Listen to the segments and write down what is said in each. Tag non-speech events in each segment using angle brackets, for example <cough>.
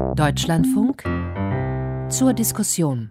Deutschlandfunk zur Diskussion.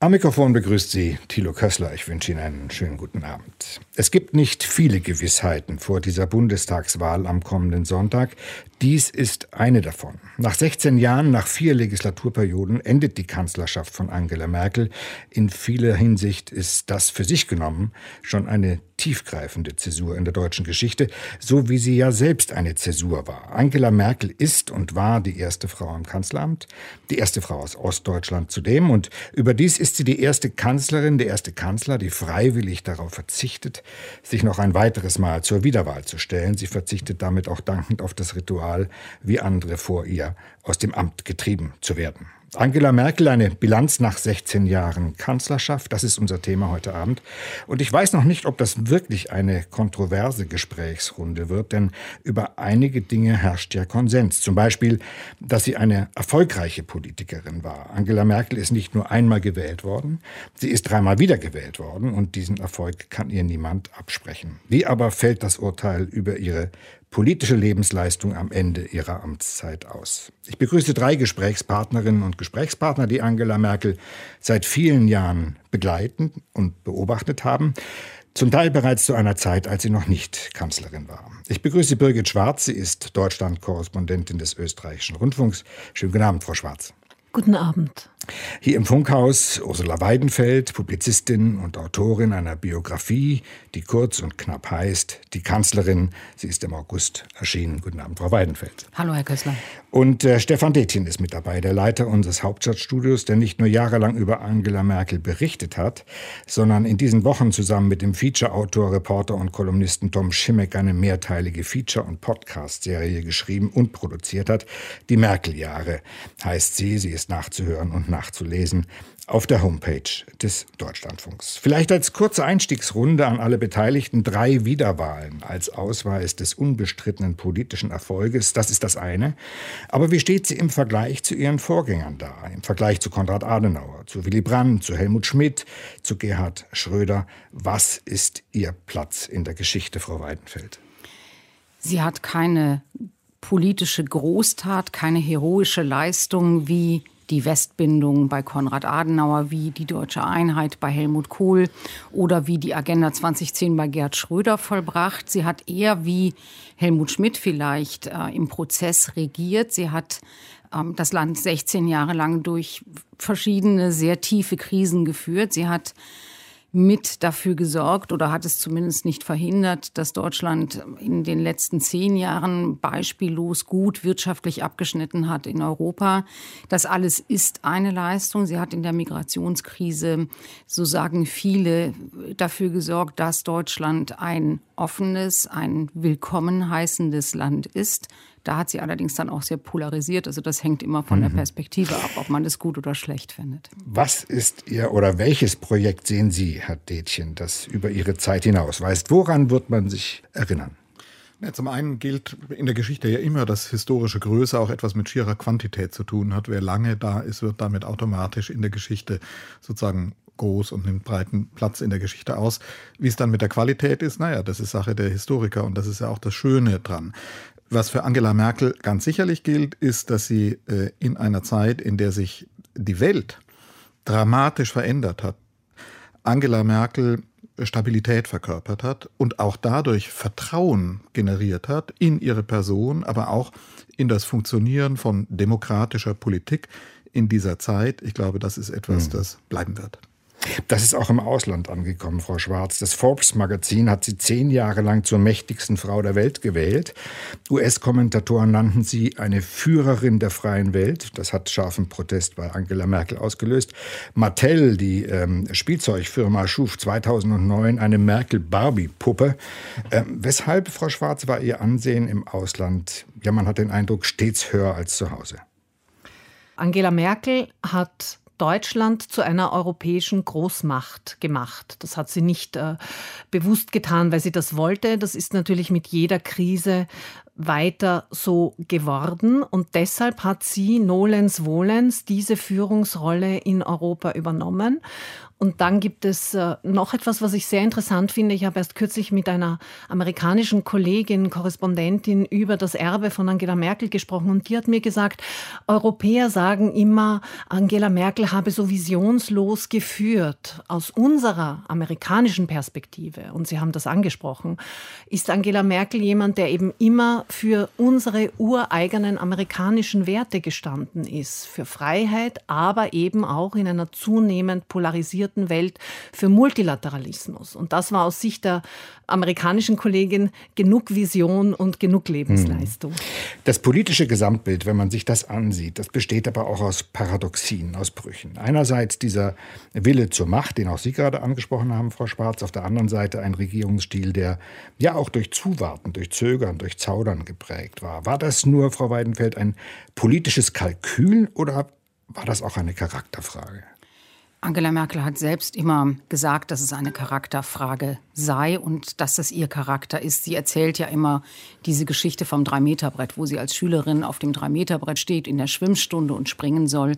Am Mikrofon begrüßt Sie Thilo Kössler. Ich wünsche Ihnen einen schönen guten Abend. Es gibt nicht viele Gewissheiten vor dieser Bundestagswahl am kommenden Sonntag. Dies ist eine davon. Nach 16 Jahren, nach vier Legislaturperioden endet die Kanzlerschaft von Angela Merkel. In vieler Hinsicht ist das für sich genommen schon eine tiefgreifende Zäsur in der deutschen Geschichte, so wie sie ja selbst eine Zäsur war. Angela Merkel ist und war die erste Frau im Kanzleramt, die erste Frau aus Ostdeutschland zudem und überdies ist sie die erste Kanzlerin, der erste Kanzler, die freiwillig darauf verzichtet, sich noch ein weiteres Mal zur Wiederwahl zu stellen. Sie verzichtet damit auch dankend auf das Ritual, wie andere vor ihr aus dem Amt getrieben zu werden. Angela Merkel, eine Bilanz nach 16 Jahren Kanzlerschaft, das ist unser Thema heute Abend. Und ich weiß noch nicht, ob das wirklich eine kontroverse Gesprächsrunde wird, denn über einige Dinge herrscht ja Konsens. Zum Beispiel, dass sie eine erfolgreiche Politikerin war. Angela Merkel ist nicht nur einmal gewählt worden, sie ist dreimal wiedergewählt worden und diesen Erfolg kann ihr niemand absprechen. Wie aber fällt das Urteil über ihre politische Lebensleistung am Ende ihrer Amtszeit aus. Ich begrüße drei Gesprächspartnerinnen und Gesprächspartner, die Angela Merkel seit vielen Jahren begleiten und beobachtet haben. Zum Teil bereits zu einer Zeit, als sie noch nicht Kanzlerin war. Ich begrüße Birgit Schwarz. Sie ist Deutschland-Korrespondentin des österreichischen Rundfunks. Schönen guten Abend, Frau Schwarz. Guten Abend. Hier im Funkhaus Ursula Weidenfeld, Publizistin und Autorin einer Biografie, die kurz und knapp heißt Die Kanzlerin. Sie ist im August erschienen. Guten Abend, Frau Weidenfeld. Hallo, Herr Kössler. Und äh, Stefan Detjen ist mit dabei, der Leiter unseres Hauptstadtstudios, der nicht nur jahrelang über Angela Merkel berichtet hat, sondern in diesen Wochen zusammen mit dem Feature-Autor, Reporter und Kolumnisten Tom Schimmeck eine mehrteilige Feature- und Podcast-Serie geschrieben und produziert hat. Die Merkel-Jahre heißt sie. Sie ist nachzuhören und nachzulesen auf der Homepage des Deutschlandfunks. Vielleicht als kurze Einstiegsrunde an alle Beteiligten drei Wiederwahlen als Ausweis des unbestrittenen politischen Erfolges, das ist das eine. Aber wie steht sie im Vergleich zu ihren Vorgängern da? Im Vergleich zu Konrad Adenauer, zu Willy Brandt, zu Helmut Schmidt, zu Gerhard Schröder? Was ist ihr Platz in der Geschichte, Frau Weidenfeld? Sie hat keine politische Großtat, keine heroische Leistung wie die Westbindung bei Konrad Adenauer, wie die deutsche Einheit bei Helmut Kohl oder wie die Agenda 2010 bei Gerd Schröder vollbracht. Sie hat eher wie Helmut Schmidt vielleicht äh, im Prozess regiert. Sie hat ähm, das Land 16 Jahre lang durch verschiedene sehr tiefe Krisen geführt. Sie hat mit dafür gesorgt oder hat es zumindest nicht verhindert, dass Deutschland in den letzten zehn Jahren beispiellos gut wirtschaftlich abgeschnitten hat in Europa. Das alles ist eine Leistung. Sie hat in der Migrationskrise, so sagen viele, dafür gesorgt, dass Deutschland ein offenes, ein willkommen heißendes Land ist. Da hat sie allerdings dann auch sehr polarisiert. Also das hängt immer von mhm. der Perspektive ab, ob man das gut oder schlecht findet. Was ist Ihr oder welches Projekt sehen Sie, Herr Detchen, das über Ihre Zeit hinausweist? Woran wird man sich erinnern? Ja, zum einen gilt in der Geschichte ja immer, dass historische Größe auch etwas mit schierer Quantität zu tun hat. Wer lange da ist, wird damit automatisch in der Geschichte sozusagen groß und nimmt breiten Platz in der Geschichte aus. Wie es dann mit der Qualität ist, naja, das ist Sache der Historiker und das ist ja auch das Schöne dran. Was für Angela Merkel ganz sicherlich gilt, ist, dass sie äh, in einer Zeit, in der sich die Welt dramatisch verändert hat, Angela Merkel Stabilität verkörpert hat und auch dadurch Vertrauen generiert hat in ihre Person, aber auch in das Funktionieren von demokratischer Politik in dieser Zeit. Ich glaube, das ist etwas, mhm. das bleiben wird. Das ist auch im Ausland angekommen, Frau Schwarz. Das Forbes-Magazin hat sie zehn Jahre lang zur mächtigsten Frau der Welt gewählt. US-Kommentatoren nannten sie eine Führerin der freien Welt. Das hat scharfen Protest bei Angela Merkel ausgelöst. Mattel, die ähm, Spielzeugfirma, schuf 2009 eine Merkel-Barbie-Puppe. Ähm, weshalb, Frau Schwarz, war ihr Ansehen im Ausland, ja, man hat den Eindruck, stets höher als zu Hause? Angela Merkel hat Deutschland zu einer europäischen Großmacht gemacht. Das hat sie nicht äh, bewusst getan, weil sie das wollte. Das ist natürlich mit jeder Krise weiter so geworden und deshalb hat sie nolens volens diese Führungsrolle in Europa übernommen. Und dann gibt es äh, noch etwas, was ich sehr interessant finde. Ich habe erst kürzlich mit einer amerikanischen Kollegin, Korrespondentin über das Erbe von Angela Merkel gesprochen und die hat mir gesagt, Europäer sagen immer, Angela Merkel habe so visionslos geführt. Aus unserer amerikanischen Perspektive, und Sie haben das angesprochen, ist Angela Merkel jemand, der eben immer für unsere ureigenen amerikanischen Werte gestanden ist, für Freiheit, aber eben auch in einer zunehmend polarisierten Welt für Multilateralismus. Und das war aus Sicht der amerikanischen Kollegin genug Vision und genug Lebensleistung. Hm. Das politische Gesamtbild, wenn man sich das ansieht, das besteht aber auch aus Paradoxien, aus Brüchen. Einerseits dieser Wille zur Macht, den auch Sie gerade angesprochen haben, Frau Schwarz, auf der anderen Seite ein Regierungsstil, der ja auch durch Zuwarten, durch Zögern, durch Zaudern geprägt war. War das nur, Frau Weidenfeld, ein politisches Kalkül oder war das auch eine Charakterfrage? Angela Merkel hat selbst immer gesagt, dass es eine Charakterfrage sei und dass das ihr Charakter ist. Sie erzählt ja immer diese Geschichte vom Drei-Meter-Brett, wo sie als Schülerin auf dem Drei-Meter-Brett steht in der Schwimmstunde und springen soll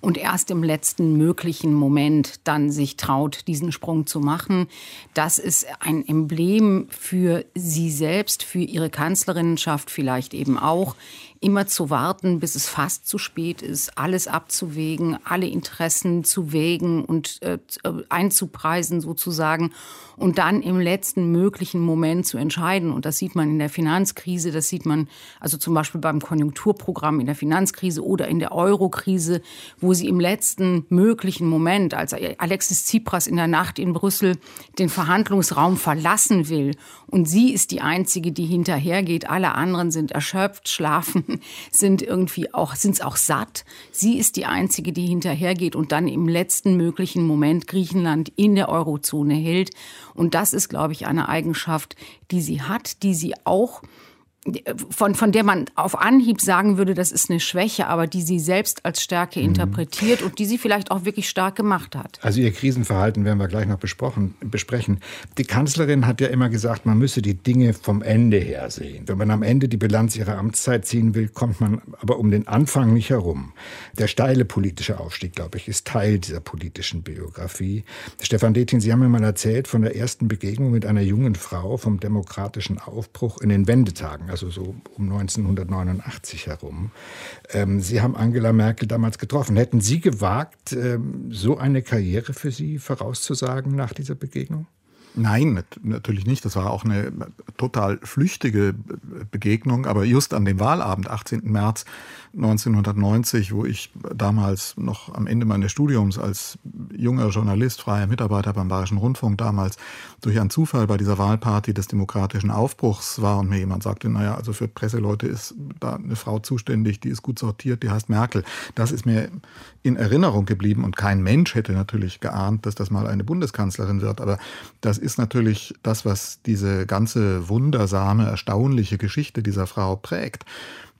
und erst im letzten möglichen Moment dann sich traut, diesen Sprung zu machen. Das ist ein Emblem für sie selbst, für ihre Kanzlerinnenschaft vielleicht eben auch immer zu warten, bis es fast zu spät ist, alles abzuwägen, alle Interessen zu wägen und äh, äh, einzupreisen sozusagen und dann im letzten möglichen Moment zu entscheiden. Und das sieht man in der Finanzkrise, das sieht man also zum Beispiel beim Konjunkturprogramm in der Finanzkrise oder in der Eurokrise, wo sie im letzten möglichen Moment, als Alexis Tsipras in der Nacht in Brüssel den Verhandlungsraum verlassen will und sie ist die einzige, die hinterhergeht, alle anderen sind erschöpft, schlafen, sind irgendwie auch sind es auch satt. Sie ist die einzige, die hinterhergeht und dann im letzten möglichen Moment Griechenland in der Eurozone hält und das ist, glaube ich, eine Eigenschaft, die sie hat, die sie auch von, von der man auf Anhieb sagen würde, das ist eine Schwäche, aber die sie selbst als Stärke mhm. interpretiert und die sie vielleicht auch wirklich stark gemacht hat. Also ihr Krisenverhalten werden wir gleich noch besprechen. Die Kanzlerin hat ja immer gesagt, man müsse die Dinge vom Ende her sehen. Wenn man am Ende die Bilanz ihrer Amtszeit ziehen will, kommt man aber um den Anfang nicht herum. Der steile politische Aufstieg, glaube ich, ist Teil dieser politischen Biografie. Stefan Detin, Sie haben mir mal erzählt von der ersten Begegnung mit einer jungen Frau vom demokratischen Aufbruch in den Wendetagen also so um 1989 herum. Ähm, Sie haben Angela Merkel damals getroffen. Hätten Sie gewagt, ähm, so eine Karriere für Sie vorauszusagen nach dieser Begegnung? Nein, natürlich nicht. Das war auch eine total flüchtige Begegnung. Aber just an dem Wahlabend, 18. März 1990, wo ich damals noch am Ende meines Studiums als junger Journalist, freier Mitarbeiter beim Bayerischen Rundfunk damals durch einen Zufall bei dieser Wahlparty des demokratischen Aufbruchs war und mir jemand sagte, naja, also für Presseleute ist da eine Frau zuständig, die ist gut sortiert, die heißt Merkel. Das ist mir in Erinnerung geblieben und kein Mensch hätte natürlich geahnt, dass das mal eine Bundeskanzlerin wird. Aber das ist natürlich das, was diese ganze wundersame, erstaunliche Geschichte dieser Frau prägt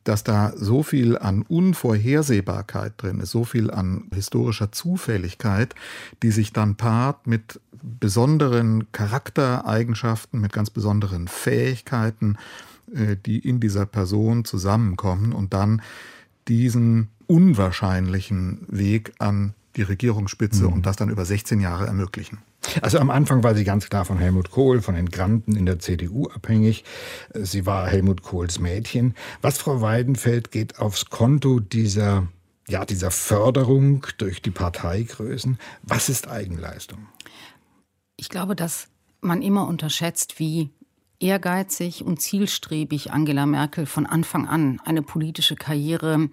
dass da so viel an Unvorhersehbarkeit drin ist, so viel an historischer Zufälligkeit, die sich dann paart mit besonderen Charaktereigenschaften, mit ganz besonderen Fähigkeiten, äh, die in dieser Person zusammenkommen und dann diesen unwahrscheinlichen Weg an die Regierungsspitze mhm. und das dann über 16 Jahre ermöglichen. Also am Anfang war sie ganz klar von Helmut Kohl, von den Granten in der CDU abhängig. Sie war Helmut Kohls Mädchen. Was, Frau Weidenfeld, geht aufs Konto dieser, ja, dieser Förderung durch die Parteigrößen? Was ist Eigenleistung? Ich glaube, dass man immer unterschätzt, wie ehrgeizig und zielstrebig Angela Merkel von Anfang an eine politische Karriere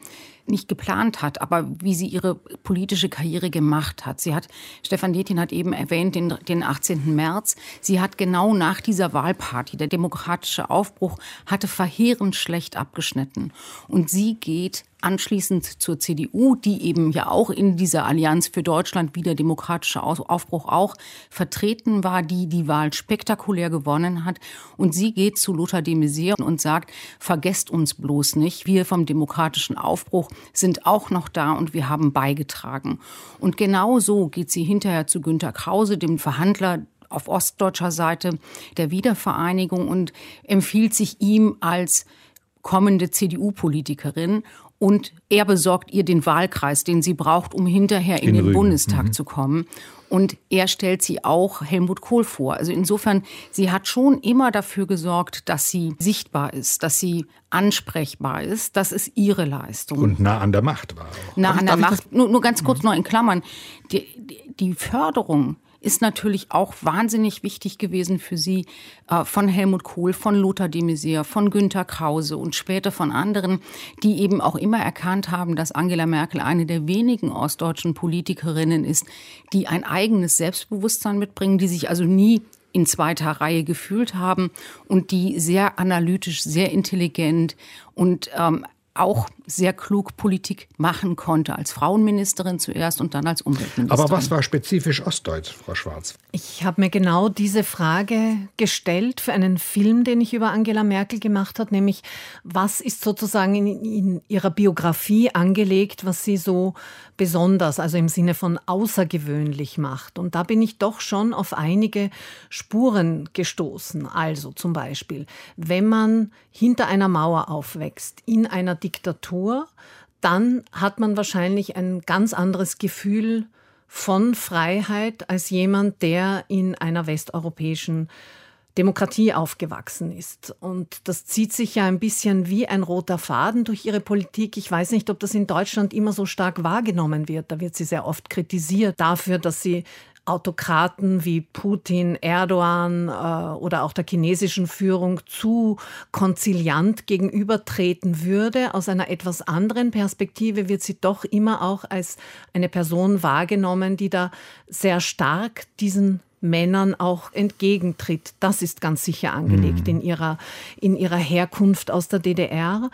nicht geplant hat, aber wie sie ihre politische Karriere gemacht hat. Sie hat, Stefan Detin hat eben erwähnt, den, den 18. März. Sie hat genau nach dieser Wahlparty, der demokratische Aufbruch hatte verheerend schlecht abgeschnitten. Und sie geht anschließend zur CDU, die eben ja auch in dieser Allianz für Deutschland wie der demokratische Aufbruch auch vertreten war, die die Wahl spektakulär gewonnen hat. Und sie geht zu Lothar de Maizière und sagt, vergesst uns bloß nicht, wir vom demokratischen Aufbruch sind auch noch da und wir haben beigetragen. Und genau so geht sie hinterher zu Günter Krause, dem Verhandler auf ostdeutscher Seite der Wiedervereinigung und empfiehlt sich ihm als kommende CDU-Politikerin und er besorgt ihr den Wahlkreis, den sie braucht, um hinterher in, in den Rügen. Bundestag mhm. zu kommen. Und er stellt sie auch Helmut Kohl vor. Also insofern, sie hat schon immer dafür gesorgt, dass sie sichtbar ist, dass sie ansprechbar ist. Das ist ihre Leistung. Und nah an der Macht war auch. Nah an der Macht. Nur, nur ganz kurz mhm. noch in Klammern. Die, die Förderung ist natürlich auch wahnsinnig wichtig gewesen für sie äh, von Helmut Kohl, von Lothar de Maizière, von Günter Krause und später von anderen, die eben auch immer erkannt haben, dass Angela Merkel eine der wenigen ostdeutschen Politikerinnen ist, die ein eigenes Selbstbewusstsein mitbringen, die sich also nie in zweiter Reihe gefühlt haben und die sehr analytisch, sehr intelligent und ähm, auch sehr klug Politik machen konnte, als Frauenministerin zuerst und dann als Umweltministerin. Aber was war spezifisch ostdeutsch, Frau Schwarz? Ich habe mir genau diese Frage gestellt für einen Film, den ich über Angela Merkel gemacht habe, nämlich was ist sozusagen in, in ihrer Biografie angelegt, was sie so besonders, also im Sinne von außergewöhnlich macht. Und da bin ich doch schon auf einige Spuren gestoßen. Also zum Beispiel, wenn man hinter einer Mauer aufwächst, in einer Diktatur, dann hat man wahrscheinlich ein ganz anderes Gefühl von Freiheit als jemand, der in einer westeuropäischen Demokratie aufgewachsen ist. Und das zieht sich ja ein bisschen wie ein roter Faden durch ihre Politik. Ich weiß nicht, ob das in Deutschland immer so stark wahrgenommen wird. Da wird sie sehr oft kritisiert dafür, dass sie Autokraten wie Putin, Erdogan äh, oder auch der chinesischen Führung zu konziliant gegenübertreten würde. Aus einer etwas anderen Perspektive wird sie doch immer auch als eine Person wahrgenommen, die da sehr stark diesen Männern auch entgegentritt. Das ist ganz sicher angelegt mhm. in, ihrer, in ihrer Herkunft aus der DDR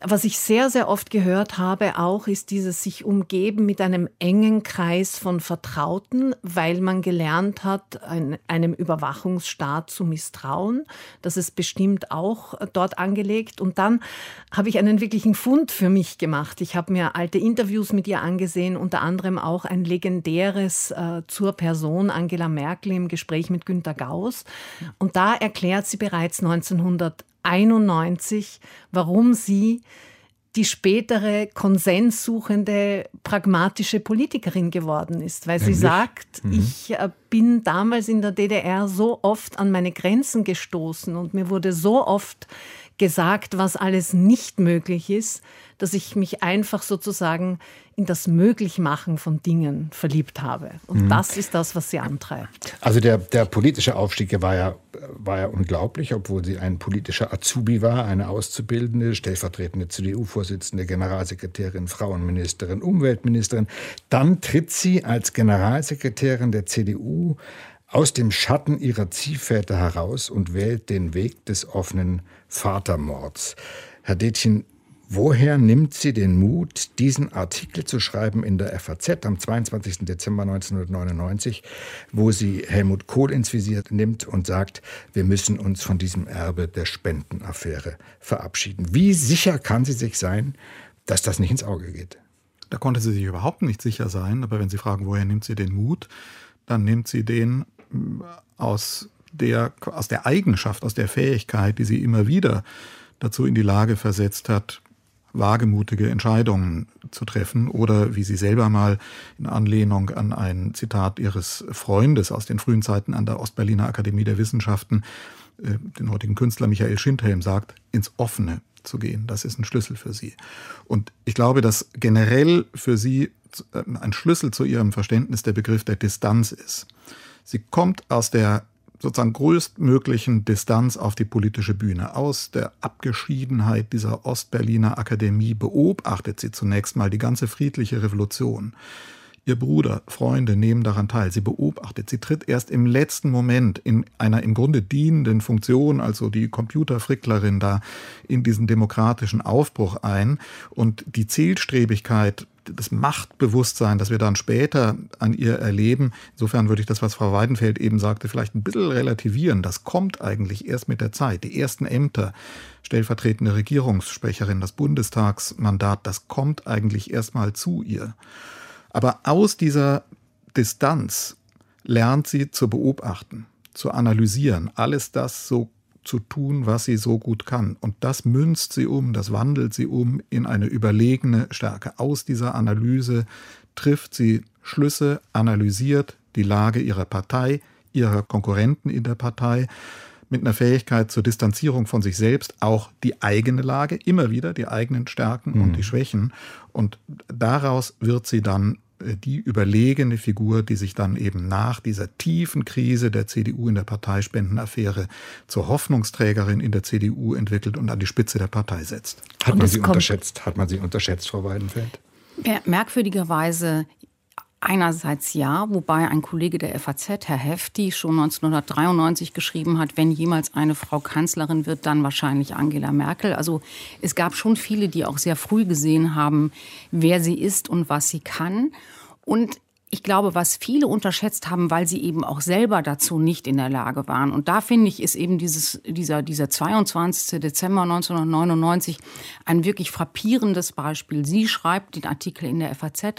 was ich sehr, sehr oft gehört habe auch, ist dieses sich umgeben mit einem engen Kreis von Vertrauten, weil man gelernt hat, ein, einem Überwachungsstaat zu misstrauen. Das ist bestimmt auch dort angelegt. Und dann habe ich einen wirklichen Fund für mich gemacht. Ich habe mir alte Interviews mit ihr angesehen, unter anderem auch ein legendäres äh, zur Person Angela Merkel im Gespräch mit Günter Gauss. Und da erklärt sie bereits 1900 91, warum sie die spätere konsenssuchende, pragmatische Politikerin geworden ist, weil Nämlich? sie sagt, mhm. ich äh, bin damals in der DDR so oft an meine Grenzen gestoßen und mir wurde so oft gesagt, was alles nicht möglich ist, dass ich mich einfach sozusagen in das Möglichmachen von Dingen verliebt habe. Und mhm. das ist das, was sie antreibt. Also der, der politische Aufstieg war ja, war ja unglaublich, obwohl sie ein politischer Azubi war, eine Auszubildende, stellvertretende CDU-Vorsitzende, Generalsekretärin, Frauenministerin, Umweltministerin. Dann tritt sie als Generalsekretärin der CDU aus dem Schatten ihrer Ziehväter heraus und wählt den Weg des offenen Vatermords. Herr Detchen, woher nimmt sie den Mut, diesen Artikel zu schreiben in der FAZ am 22. Dezember 1999, wo sie Helmut Kohl ins Visier nimmt und sagt, wir müssen uns von diesem Erbe der Spendenaffäre verabschieden? Wie sicher kann sie sich sein, dass das nicht ins Auge geht? Da konnte sie sich überhaupt nicht sicher sein, aber wenn Sie fragen, woher nimmt sie den Mut, dann nimmt sie den aus der, aus der Eigenschaft, aus der Fähigkeit, die sie immer wieder dazu in die Lage versetzt hat, wagemutige Entscheidungen zu treffen oder wie sie selber mal in Anlehnung an ein Zitat ihres Freundes aus den frühen Zeiten an der Ostberliner Akademie der Wissenschaften, äh, den heutigen Künstler Michael Schindhelm sagt, ins Offene zu gehen. Das ist ein Schlüssel für sie. Und ich glaube, dass generell für sie äh, ein Schlüssel zu ihrem Verständnis der Begriff der Distanz ist. Sie kommt aus der sozusagen größtmöglichen Distanz auf die politische Bühne. Aus der Abgeschiedenheit dieser Ostberliner Akademie beobachtet sie zunächst mal die ganze friedliche Revolution. Ihr Bruder, Freunde nehmen daran teil. Sie beobachtet. Sie tritt erst im letzten Moment in einer im Grunde dienenden Funktion, also die Computerfricklerin da, in diesen demokratischen Aufbruch ein. Und die Zielstrebigkeit das Machtbewusstsein, das wir dann später an ihr erleben, insofern würde ich das, was Frau Weidenfeld eben sagte, vielleicht ein bisschen relativieren. Das kommt eigentlich erst mit der Zeit. Die ersten Ämter, stellvertretende Regierungssprecherin, das Bundestagsmandat, das kommt eigentlich erst mal zu ihr. Aber aus dieser Distanz lernt sie zu beobachten, zu analysieren, alles das so zu tun, was sie so gut kann. Und das münzt sie um, das wandelt sie um in eine überlegene Stärke. Aus dieser Analyse trifft sie Schlüsse, analysiert die Lage ihrer Partei, ihrer Konkurrenten in der Partei mit einer Fähigkeit zur Distanzierung von sich selbst auch die eigene Lage, immer wieder die eigenen Stärken mhm. und die Schwächen. Und daraus wird sie dann die überlegene Figur, die sich dann eben nach dieser tiefen Krise der CDU in der Parteispendenaffäre zur Hoffnungsträgerin in der CDU entwickelt und an die Spitze der Partei setzt. Hat man sie unterschätzt? Hat man sie unterschätzt, Frau Weidenfeld? Merkwürdigerweise Einerseits ja, wobei ein Kollege der FAZ, Herr Hefti, schon 1993 geschrieben hat, wenn jemals eine Frau Kanzlerin wird, dann wahrscheinlich Angela Merkel. Also es gab schon viele, die auch sehr früh gesehen haben, wer sie ist und was sie kann. Und ich glaube, was viele unterschätzt haben, weil sie eben auch selber dazu nicht in der Lage waren. Und da finde ich, ist eben dieses, dieser, dieser 22. Dezember 1999 ein wirklich frappierendes Beispiel. Sie schreibt den Artikel in der FAZ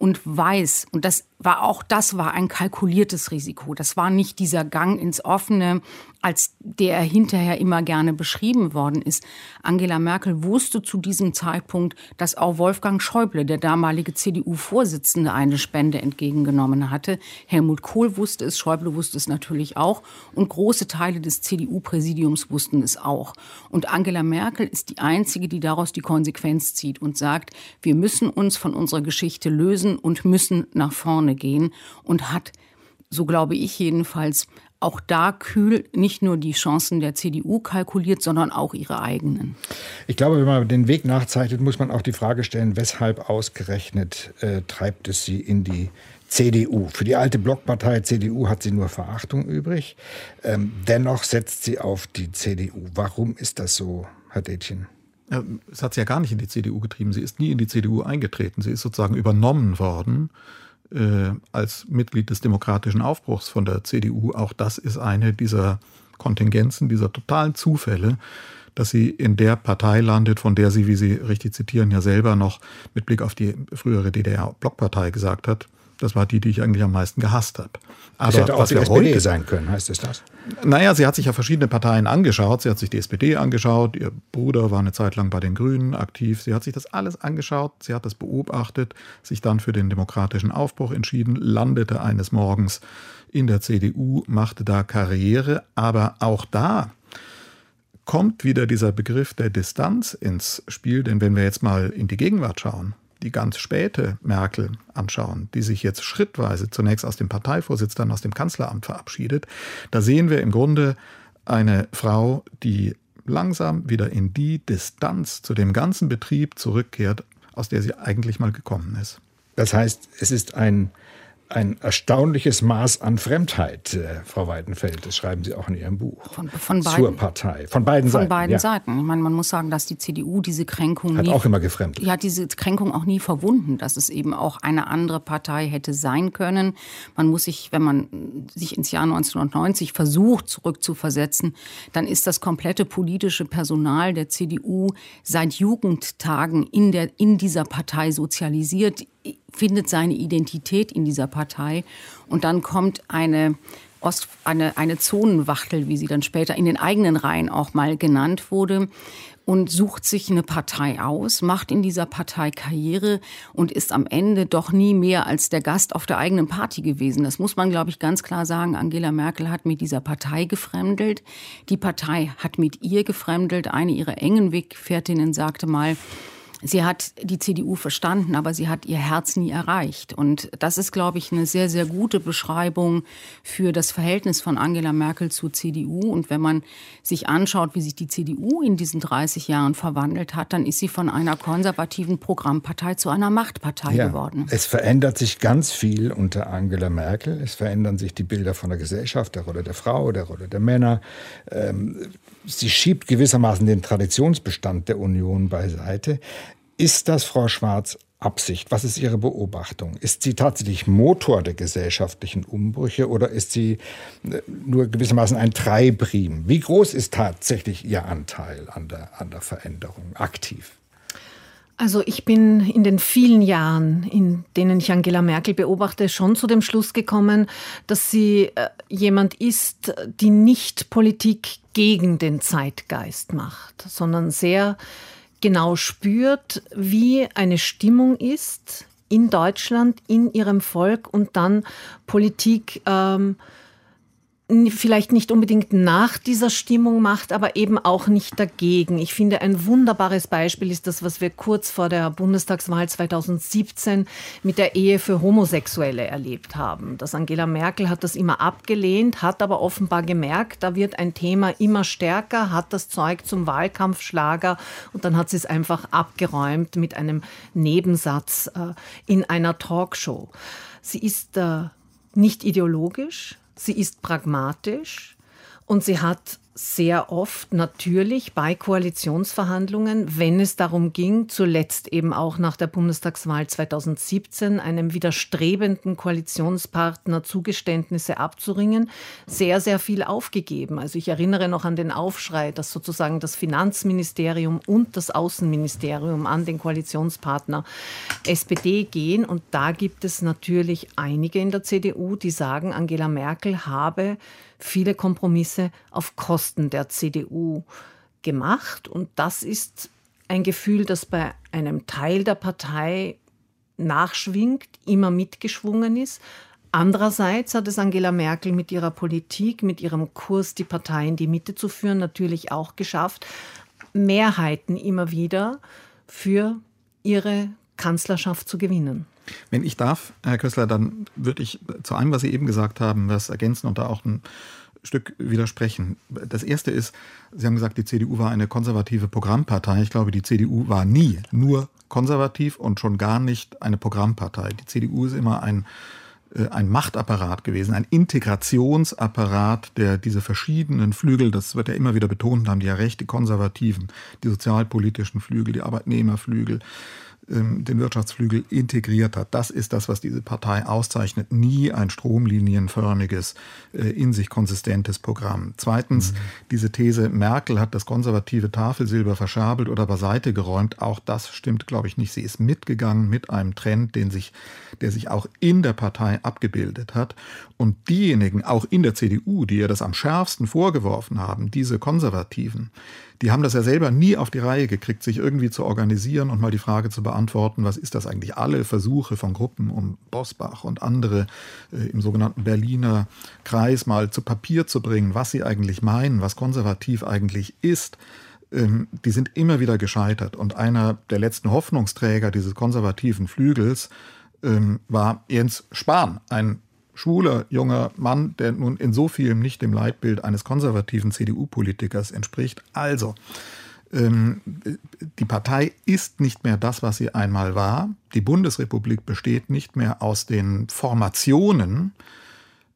und weiß, und das war auch das war ein kalkuliertes Risiko. Das war nicht dieser Gang ins Offene, als der hinterher immer gerne beschrieben worden ist. Angela Merkel wusste zu diesem Zeitpunkt, dass auch Wolfgang Schäuble, der damalige CDU-Vorsitzende, eine Spende entgegengenommen hatte. Helmut Kohl wusste es, Schäuble wusste es natürlich auch und große Teile des CDU-Präsidiums wussten es auch. Und Angela Merkel ist die einzige, die daraus die Konsequenz zieht und sagt, wir müssen uns von unserer Geschichte lösen und müssen nach vorne gehen und hat so glaube ich jedenfalls, auch da kühl nicht nur die Chancen der CDU kalkuliert, sondern auch ihre eigenen. Ich glaube, wenn man den Weg nachzeichnet, muss man auch die Frage stellen, weshalb ausgerechnet äh, treibt es sie in die CDU. Für die alte Blockpartei CDU hat sie nur Verachtung übrig. Ähm, dennoch setzt sie auf die CDU. Warum ist das so, Herr Detjen? Es hat sie ja gar nicht in die CDU getrieben. Sie ist nie in die CDU eingetreten. Sie ist sozusagen übernommen worden äh, als Mitglied des demokratischen Aufbruchs von der CDU. Auch das ist eine dieser Kontingenzen, dieser totalen Zufälle, dass sie in der Partei landet, von der sie, wie Sie richtig zitieren, ja selber noch mit Blick auf die frühere DDR-Blockpartei gesagt hat, das war die, die ich eigentlich am meisten gehasst habe. Aber das hätte auch die SPD heute, sein können, heißt es das? Naja, sie hat sich ja verschiedene Parteien angeschaut. Sie hat sich die SPD angeschaut. Ihr Bruder war eine Zeit lang bei den Grünen aktiv. Sie hat sich das alles angeschaut. Sie hat das beobachtet, sich dann für den demokratischen Aufbruch entschieden, landete eines Morgens in der CDU, machte da Karriere. Aber auch da kommt wieder dieser Begriff der Distanz ins Spiel. Denn wenn wir jetzt mal in die Gegenwart schauen, die ganz späte Merkel anschauen, die sich jetzt schrittweise zunächst aus dem Parteivorsitz, dann aus dem Kanzleramt verabschiedet, da sehen wir im Grunde eine Frau, die langsam wieder in die Distanz zu dem ganzen Betrieb zurückkehrt, aus der sie eigentlich mal gekommen ist. Das heißt, es ist ein ein erstaunliches Maß an Fremdheit, äh, Frau Weidenfeld. Das schreiben Sie auch in Ihrem Buch. Von, von beiden, Zur Partei. Von beiden von Seiten. Von beiden ja. Seiten. Ich meine, man muss sagen, dass die CDU diese Kränkung hat nie, auch immer gefremdet. Ja, diese Kränkung auch nie verwunden, dass es eben auch eine andere Partei hätte sein können. Man muss sich, wenn man sich ins Jahr 1990 versucht zurückzuversetzen, dann ist das komplette politische Personal der CDU seit Jugendtagen in der in dieser Partei sozialisiert findet seine Identität in dieser Partei und dann kommt eine Ost, eine, eine Zonenwachtel, wie sie dann später in den eigenen Reihen auch mal genannt wurde, und sucht sich eine Partei aus, macht in dieser Partei Karriere und ist am Ende doch nie mehr als der Gast auf der eigenen Party gewesen. Das muss man, glaube ich, ganz klar sagen. Angela Merkel hat mit dieser Partei gefremdelt. Die Partei hat mit ihr gefremdelt. Eine ihrer engen Weggefährtinnen sagte mal, Sie hat die CDU verstanden, aber sie hat ihr Herz nie erreicht. Und das ist, glaube ich, eine sehr, sehr gute Beschreibung für das Verhältnis von Angela Merkel zur CDU. Und wenn man sich anschaut, wie sich die CDU in diesen 30 Jahren verwandelt hat, dann ist sie von einer konservativen Programmpartei zu einer Machtpartei ja, geworden. Es verändert sich ganz viel unter Angela Merkel. Es verändern sich die Bilder von der Gesellschaft, der Rolle der Frau, der Rolle der Männer. Ähm, sie schiebt gewissermaßen den Traditionsbestand der Union beiseite. Ist das, Frau Schwarz, Absicht? Was ist Ihre Beobachtung? Ist sie tatsächlich Motor der gesellschaftlichen Umbrüche oder ist sie äh, nur gewissermaßen ein Treibrim? Wie groß ist tatsächlich Ihr Anteil an der, an der Veränderung aktiv? Also ich bin in den vielen Jahren, in denen ich Angela Merkel beobachte, schon zu dem Schluss gekommen, dass sie äh, jemand ist, die nicht Politik gegen den Zeitgeist macht, sondern sehr genau spürt, wie eine Stimmung ist in Deutschland, in ihrem Volk und dann Politik ähm, vielleicht nicht unbedingt nach dieser Stimmung macht, aber eben auch nicht dagegen. Ich finde, ein wunderbares Beispiel ist das, was wir kurz vor der Bundestagswahl 2017 mit der Ehe für Homosexuelle erlebt haben. Das Angela Merkel hat das immer abgelehnt, hat aber offenbar gemerkt, da wird ein Thema immer stärker, hat das Zeug zum Wahlkampfschlager und dann hat sie es einfach abgeräumt mit einem Nebensatz äh, in einer Talkshow. Sie ist äh, nicht ideologisch, sie ist pragmatisch und sie hat sehr oft natürlich bei Koalitionsverhandlungen, wenn es darum ging, zuletzt eben auch nach der Bundestagswahl 2017, einem widerstrebenden Koalitionspartner Zugeständnisse abzuringen, sehr, sehr viel aufgegeben. Also ich erinnere noch an den Aufschrei, dass sozusagen das Finanzministerium und das Außenministerium an den Koalitionspartner SPD gehen. Und da gibt es natürlich einige in der CDU, die sagen, Angela Merkel habe viele Kompromisse auf Kosten der CDU gemacht. Und das ist ein Gefühl, das bei einem Teil der Partei nachschwingt, immer mitgeschwungen ist. Andererseits hat es Angela Merkel mit ihrer Politik, mit ihrem Kurs, die Partei in die Mitte zu führen, natürlich auch geschafft, Mehrheiten immer wieder für ihre Kanzlerschaft zu gewinnen. Wenn ich darf, Herr Kössler, dann würde ich zu einem, was Sie eben gesagt haben, was ergänzen und da auch ein Stück widersprechen. Das erste ist, Sie haben gesagt, die CDU war eine konservative Programmpartei. Ich glaube, die CDU war nie nur konservativ und schon gar nicht eine Programmpartei. Die CDU ist immer ein, äh, ein Machtapparat gewesen, ein Integrationsapparat, der diese verschiedenen Flügel, das wird ja immer wieder betont, haben die ja recht, die Konservativen, die sozialpolitischen Flügel, die Arbeitnehmerflügel, ähm, den Wirtschaftsflügel integriert hat. Das ist das, was diese Partei auszeichnet. Nie ein stromlinienförmiges, äh, in sich konsistentes Programm. Zweitens, mhm. diese These, Merkel hat das konservative Tafelsilber verschabelt oder beiseite geräumt. Auch das stimmt, glaube ich, nicht. Sie ist mitgegangen mit einem Trend, den sich, der sich auch in der Partei abgebildet hat. Und diejenigen, auch in der CDU, die ihr das am schärfsten vorgeworfen haben, diese Konservativen, die haben das ja selber nie auf die Reihe gekriegt, sich irgendwie zu organisieren und mal die Frage zu beantworten, was ist das eigentlich? Alle Versuche von Gruppen um Bosbach und andere äh, im sogenannten Berliner Kreis mal zu Papier zu bringen, was sie eigentlich meinen, was konservativ eigentlich ist, ähm, die sind immer wieder gescheitert. Und einer der letzten Hoffnungsträger dieses konservativen Flügels ähm, war Jens Spahn, ein schwuler junger Mann, der nun in so vielem nicht dem Leitbild eines konservativen CDU-Politikers entspricht. Also, ähm, die Partei ist nicht mehr das, was sie einmal war. Die Bundesrepublik besteht nicht mehr aus den Formationen,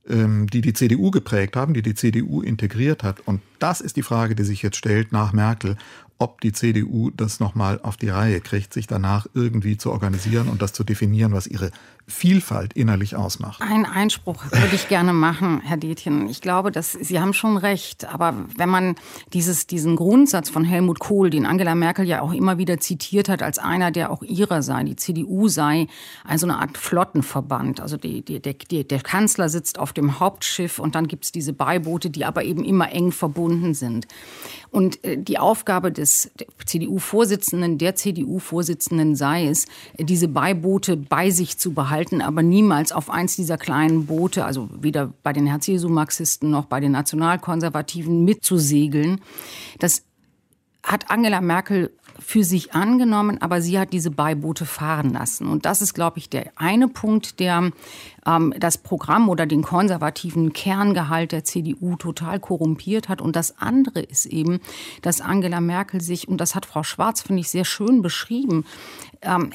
ähm, die die CDU geprägt haben, die die CDU integriert hat. Und das ist die Frage, die sich jetzt stellt nach Merkel, ob die CDU das nochmal auf die Reihe kriegt, sich danach irgendwie zu organisieren und das zu definieren, was ihre Vielfalt innerlich ausmacht. Ein Einspruch würde ich gerne machen, Herr Detjen. Ich glaube, dass Sie haben schon recht. Aber wenn man dieses, diesen Grundsatz von Helmut Kohl, den Angela Merkel ja auch immer wieder zitiert hat, als einer, der auch ihrer sei, die CDU sei also eine Art Flottenverband. Also die, die, der, der Kanzler sitzt auf dem Hauptschiff und dann gibt es diese Beiboote, die aber eben immer eng verbunden sind. Und äh, die Aufgabe des CDU-Vorsitzenden, der CDU-Vorsitzenden sei es, diese Beiboote bei sich zu behalten behalten, aber niemals auf eins dieser kleinen Boote, also weder bei den Herz-Jesu-Marxisten noch bei den Nationalkonservativen mitzusegeln. Das hat Angela Merkel für sich angenommen, aber sie hat diese Beiboote fahren lassen. Und das ist, glaube ich, der eine Punkt, der ähm, das Programm oder den konservativen Kerngehalt der CDU total korrumpiert hat. Und das andere ist eben, dass Angela Merkel sich, und das hat Frau Schwarz, finde ich, sehr schön beschrieben, ähm,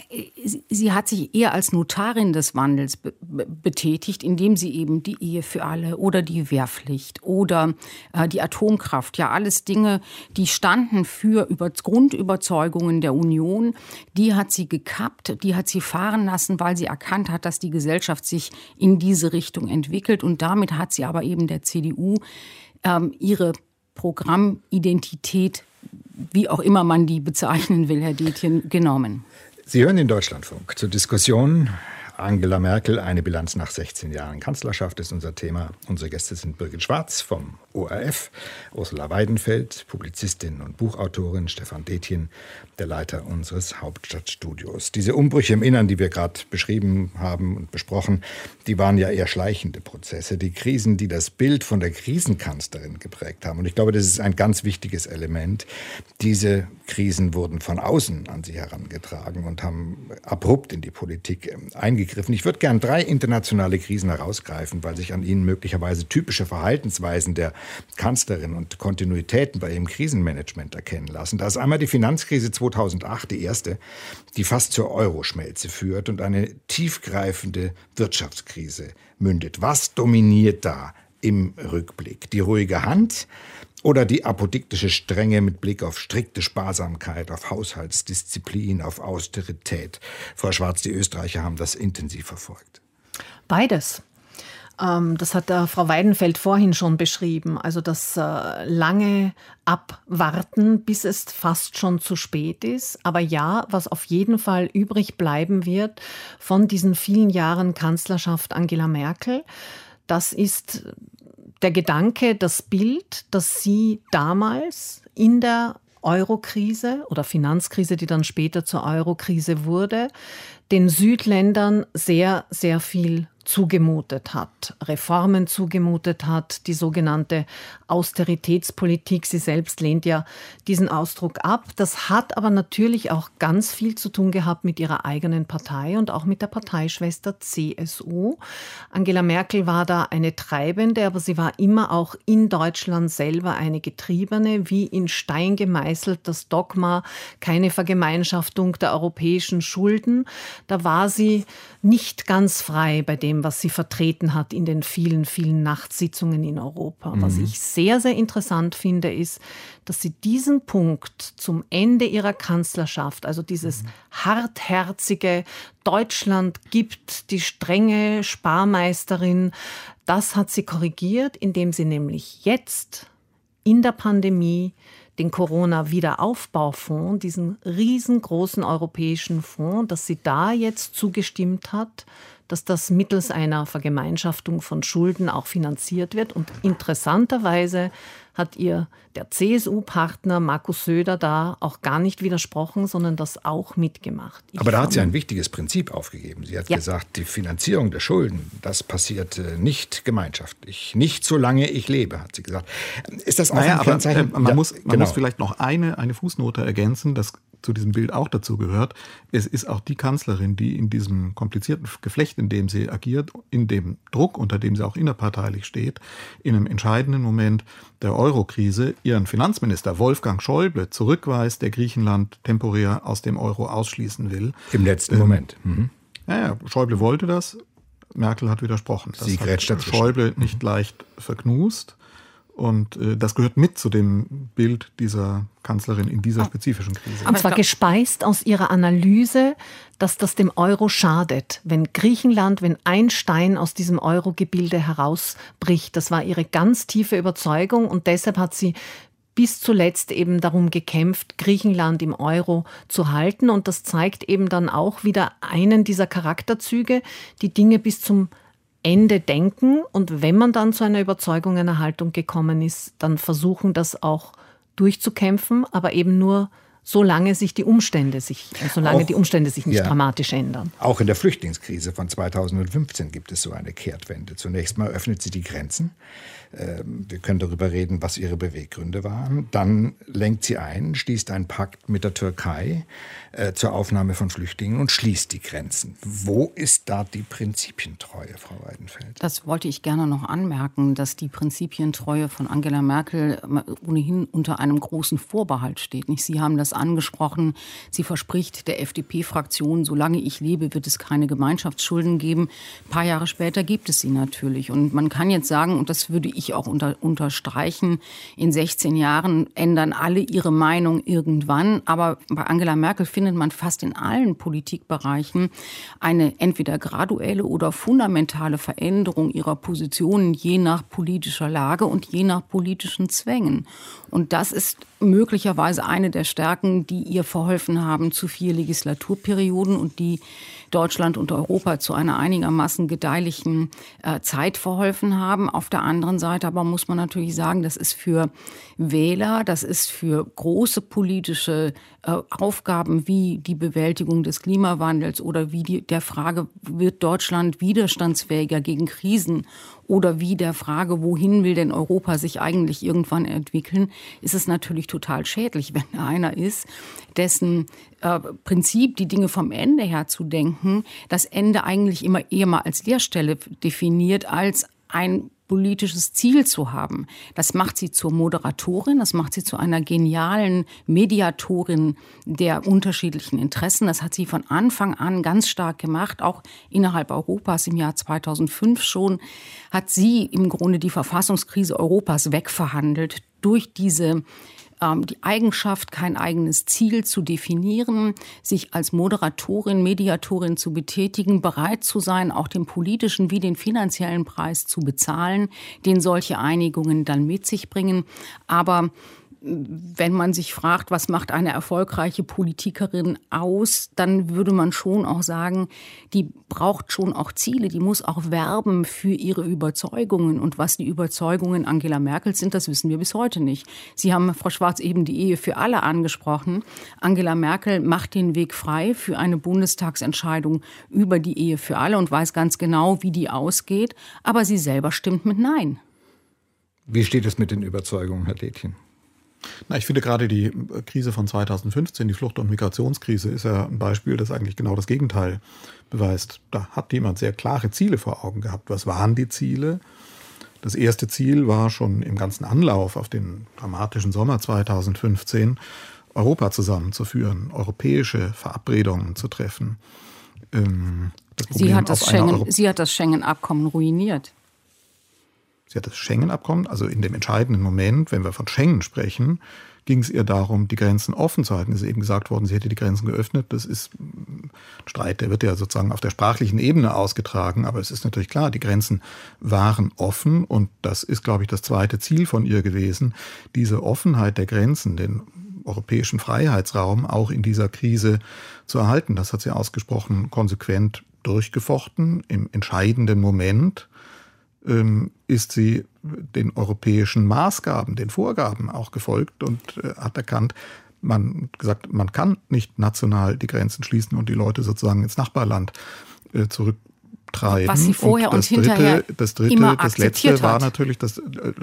sie hat sich eher als Notarin des Wandels be betätigt, indem sie eben die Ehe für alle oder die Wehrpflicht oder äh, die Atomkraft, ja alles Dinge, die standen für über Grundüberzeugungen der Union, die hat sie gekappt, die hat sie fahren lassen, weil sie erkannt hat, dass die Gesellschaft sich in diese Richtung entwickelt. Und damit hat sie aber eben der CDU ähm, ihre Programmidentität wie auch immer man die bezeichnen will, Herr Detjen, genommen. Sie hören den Deutschlandfunk. Zur Diskussion Angela Merkel, eine Bilanz nach 16 Jahren Kanzlerschaft ist unser Thema. Unsere Gäste sind Birgit Schwarz vom ORF, Ursula Weidenfeld, Publizistin und Buchautorin, Stefan Detjen, der Leiter unseres Hauptstadtstudios. Diese Umbrüche im Innern, die wir gerade beschrieben haben und besprochen, die waren ja eher schleichende Prozesse. Die Krisen, die das Bild von der Krisenkanzlerin geprägt haben. Und ich glaube, das ist ein ganz wichtiges Element. Diese Krisen wurden von außen an sie herangetragen und haben abrupt in die Politik eingegriffen. Ich würde gern drei internationale Krisen herausgreifen, weil sich an ihnen möglicherweise typische Verhaltensweisen der Kanzlerin und Kontinuitäten bei ihrem Krisenmanagement erkennen lassen. Da ist einmal die Finanzkrise 2008, die erste, die fast zur Euroschmelze führt und eine tiefgreifende Wirtschaftskrise mündet. Was dominiert da im Rückblick? Die ruhige Hand? Oder die apodiktische Strenge mit Blick auf strikte Sparsamkeit, auf Haushaltsdisziplin, auf Austerität. Frau Schwarz, die Österreicher haben das intensiv verfolgt. Beides. Ähm, das hat Frau Weidenfeld vorhin schon beschrieben. Also das äh, lange Abwarten, bis es fast schon zu spät ist. Aber ja, was auf jeden Fall übrig bleiben wird von diesen vielen Jahren Kanzlerschaft Angela Merkel, das ist der Gedanke, das Bild, das sie damals in der Eurokrise oder Finanzkrise, die dann später zur Eurokrise wurde, den Südländern sehr, sehr viel zugemutet hat, Reformen zugemutet hat, die sogenannte Austeritätspolitik. Sie selbst lehnt ja diesen Ausdruck ab. Das hat aber natürlich auch ganz viel zu tun gehabt mit ihrer eigenen Partei und auch mit der Parteischwester CSU. Angela Merkel war da eine Treibende, aber sie war immer auch in Deutschland selber eine Getriebene, wie in Stein gemeißelt das Dogma keine Vergemeinschaftung der europäischen Schulden. Da war sie nicht ganz frei bei dem, was sie vertreten hat in den vielen, vielen Nachtsitzungen in Europa. Mhm. Was ich sehr, sehr interessant finde, ist, dass sie diesen Punkt zum Ende ihrer Kanzlerschaft, also dieses mhm. hartherzige Deutschland gibt die strenge Sparmeisterin, das hat sie korrigiert, indem sie nämlich jetzt in der Pandemie den Corona-Wiederaufbaufonds, diesen riesengroßen europäischen Fonds, dass sie da jetzt zugestimmt hat, dass das mittels einer Vergemeinschaftung von Schulden auch finanziert wird. Und interessanterweise hat ihr der CSU-Partner Markus Söder da auch gar nicht widersprochen, sondern das auch mitgemacht. Ich Aber da hat sie ein wichtiges Prinzip aufgegeben. Sie hat ja. gesagt, die Finanzierung der Schulden, das passiert äh, nicht gemeinschaftlich. Nicht solange ich lebe, hat sie gesagt. Ist das auch naja, ein aber, äh, man, ja, muss, man genau. muss vielleicht noch eine, eine Fußnote ergänzen. Das zu diesem Bild auch dazu gehört. Es ist auch die Kanzlerin, die in diesem komplizierten Geflecht, in dem sie agiert, in dem Druck, unter dem sie auch innerparteilich steht, in einem entscheidenden Moment der Euro-Krise ihren Finanzminister Wolfgang Schäuble zurückweist, der Griechenland temporär aus dem Euro ausschließen will. Im letzten ähm, Moment. Mhm. Ja, Schäuble wollte das. Merkel hat widersprochen. Das sie hat Schäuble nicht leicht verknust. Und äh, das gehört mit zu dem Bild dieser Kanzlerin in dieser spezifischen Krise. Und zwar gespeist aus ihrer Analyse, dass das dem Euro schadet, wenn Griechenland, wenn ein Stein aus diesem Euro-Gebilde herausbricht. Das war ihre ganz tiefe Überzeugung und deshalb hat sie bis zuletzt eben darum gekämpft, Griechenland im Euro zu halten. Und das zeigt eben dann auch wieder einen dieser Charakterzüge, die Dinge bis zum Ende denken und wenn man dann zu einer Überzeugung, einer Haltung gekommen ist, dann versuchen, das auch durchzukämpfen, aber eben nur solange sich die Umstände sich, solange auch, die Umstände sich nicht ja, dramatisch ändern. Auch in der Flüchtlingskrise von 2015 gibt es so eine Kehrtwende. Zunächst mal öffnet sie die Grenzen. Ähm, wir können darüber reden, was ihre Beweggründe waren. Dann lenkt sie ein, schließt einen Pakt mit der Türkei äh, zur Aufnahme von Flüchtlingen und schließt die Grenzen. Wo ist da die Prinzipientreue, Frau Weidenfeld? Das wollte ich gerne noch anmerken, dass die Prinzipientreue von Angela Merkel ohnehin unter einem großen Vorbehalt steht. Sie haben das angesprochen. Sie verspricht der FDP-Fraktion, solange ich lebe, wird es keine Gemeinschaftsschulden geben. Ein paar Jahre später gibt es sie natürlich. Und man kann jetzt sagen, und das würde ich auch unter, unterstreichen, in 16 Jahren ändern alle ihre Meinung irgendwann. Aber bei Angela Merkel findet man fast in allen Politikbereichen eine entweder graduelle oder fundamentale Veränderung ihrer Positionen je nach politischer Lage und je nach politischen Zwängen. Und das ist möglicherweise eine der Stärken, die ihr verholfen haben zu vier Legislaturperioden und die Deutschland und Europa zu einer einigermaßen gedeihlichen äh, Zeit verholfen haben. Auf der anderen Seite aber muss man natürlich sagen, das ist für Wähler, das ist für große politische äh, Aufgaben wie die Bewältigung des Klimawandels oder wie die, der Frage, wird Deutschland widerstandsfähiger gegen Krisen oder wie der Frage, wohin will denn Europa sich eigentlich irgendwann entwickeln, ist es natürlich total schädlich, <laughs> wenn einer ist, dessen äh, Prinzip, die Dinge vom Ende her zu denken, das Ende eigentlich immer eher mal als Leerstelle definiert, als ein politisches Ziel zu haben. Das macht sie zur Moderatorin, das macht sie zu einer genialen Mediatorin der unterschiedlichen Interessen. Das hat sie von Anfang an ganz stark gemacht, auch innerhalb Europas im Jahr 2005 schon, hat sie im Grunde die Verfassungskrise Europas wegverhandelt durch diese die Eigenschaft, kein eigenes Ziel zu definieren, sich als Moderatorin, Mediatorin zu betätigen, bereit zu sein, auch den politischen wie den finanziellen Preis zu bezahlen, den solche Einigungen dann mit sich bringen. Aber wenn man sich fragt, was macht eine erfolgreiche Politikerin aus, dann würde man schon auch sagen, die braucht schon auch Ziele, die muss auch werben für ihre Überzeugungen. Und was die Überzeugungen Angela Merkel sind, das wissen wir bis heute nicht. Sie haben, Frau Schwarz, eben die Ehe für alle angesprochen. Angela Merkel macht den Weg frei für eine Bundestagsentscheidung über die Ehe für alle und weiß ganz genau, wie die ausgeht. Aber sie selber stimmt mit Nein. Wie steht es mit den Überzeugungen, Herr Detjen? Na, ich finde gerade die Krise von 2015, die Flucht- und Migrationskrise, ist ja ein Beispiel, das eigentlich genau das Gegenteil beweist. Da hat jemand sehr klare Ziele vor Augen gehabt. Was waren die Ziele? Das erste Ziel war schon im ganzen Anlauf auf den dramatischen Sommer 2015, Europa zusammenzuführen, europäische Verabredungen zu treffen. Ähm, sie, hat das Schengen, sie hat das Schengen-Abkommen ruiniert. Sie hat das Schengen-Abkommen, also in dem entscheidenden Moment, wenn wir von Schengen sprechen, ging es ihr darum, die Grenzen offen zu halten. Es ist eben gesagt worden, sie hätte die Grenzen geöffnet. Das ist ein Streit, der wird ja sozusagen auf der sprachlichen Ebene ausgetragen. Aber es ist natürlich klar, die Grenzen waren offen. Und das ist, glaube ich, das zweite Ziel von ihr gewesen, diese Offenheit der Grenzen, den europäischen Freiheitsraum auch in dieser Krise zu erhalten. Das hat sie ausgesprochen konsequent durchgefochten im entscheidenden Moment ist sie den europäischen Maßgaben, den Vorgaben auch gefolgt und äh, hat erkannt, man gesagt, man kann nicht national die Grenzen schließen und die Leute sozusagen ins Nachbarland äh, zurücktreiben. Was sie vorher und, das und hinterher dritte, das dritte, immer das letzte hat. war natürlich das äh,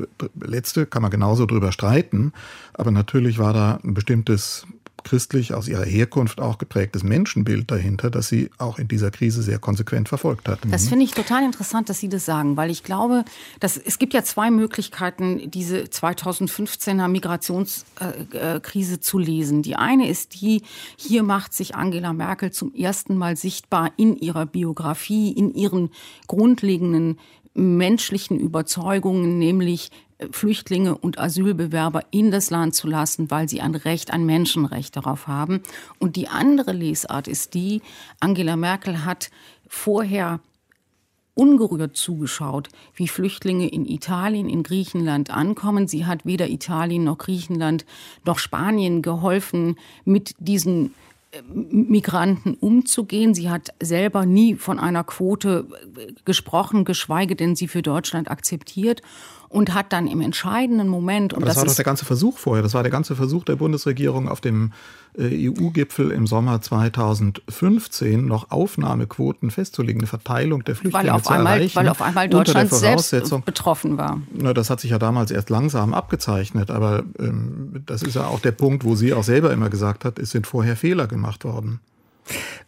letzte kann man genauso drüber streiten, aber natürlich war da ein bestimmtes christlich, aus ihrer Herkunft auch geprägtes Menschenbild dahinter, das sie auch in dieser Krise sehr konsequent verfolgt hat. Das finde ich total interessant, dass Sie das sagen, weil ich glaube, dass es gibt ja zwei Möglichkeiten, diese 2015er Migrationskrise zu lesen. Die eine ist die, hier macht sich Angela Merkel zum ersten Mal sichtbar in ihrer Biografie, in ihren grundlegenden menschlichen Überzeugungen, nämlich Flüchtlinge und Asylbewerber in das Land zu lassen, weil sie ein Recht, ein Menschenrecht darauf haben. Und die andere Lesart ist die, Angela Merkel hat vorher ungerührt zugeschaut, wie Flüchtlinge in Italien, in Griechenland ankommen. Sie hat weder Italien noch Griechenland noch Spanien geholfen, mit diesen äh, Migranten umzugehen. Sie hat selber nie von einer Quote gesprochen, geschweige denn sie für Deutschland akzeptiert und hat dann im entscheidenden Moment. Aber das, das war doch der ganze Versuch vorher. Das war der ganze Versuch der Bundesregierung auf dem äh, EU-Gipfel im Sommer 2015 noch Aufnahmequoten festzulegen, eine Verteilung der Flüchtlinge weil auf zu einmal, erreichen. Weil auf einmal Deutschland selbst betroffen war. Na, das hat sich ja damals erst langsam abgezeichnet, aber ähm, das ist ja auch der Punkt, wo sie auch selber immer gesagt hat, es sind vorher Fehler gemacht worden.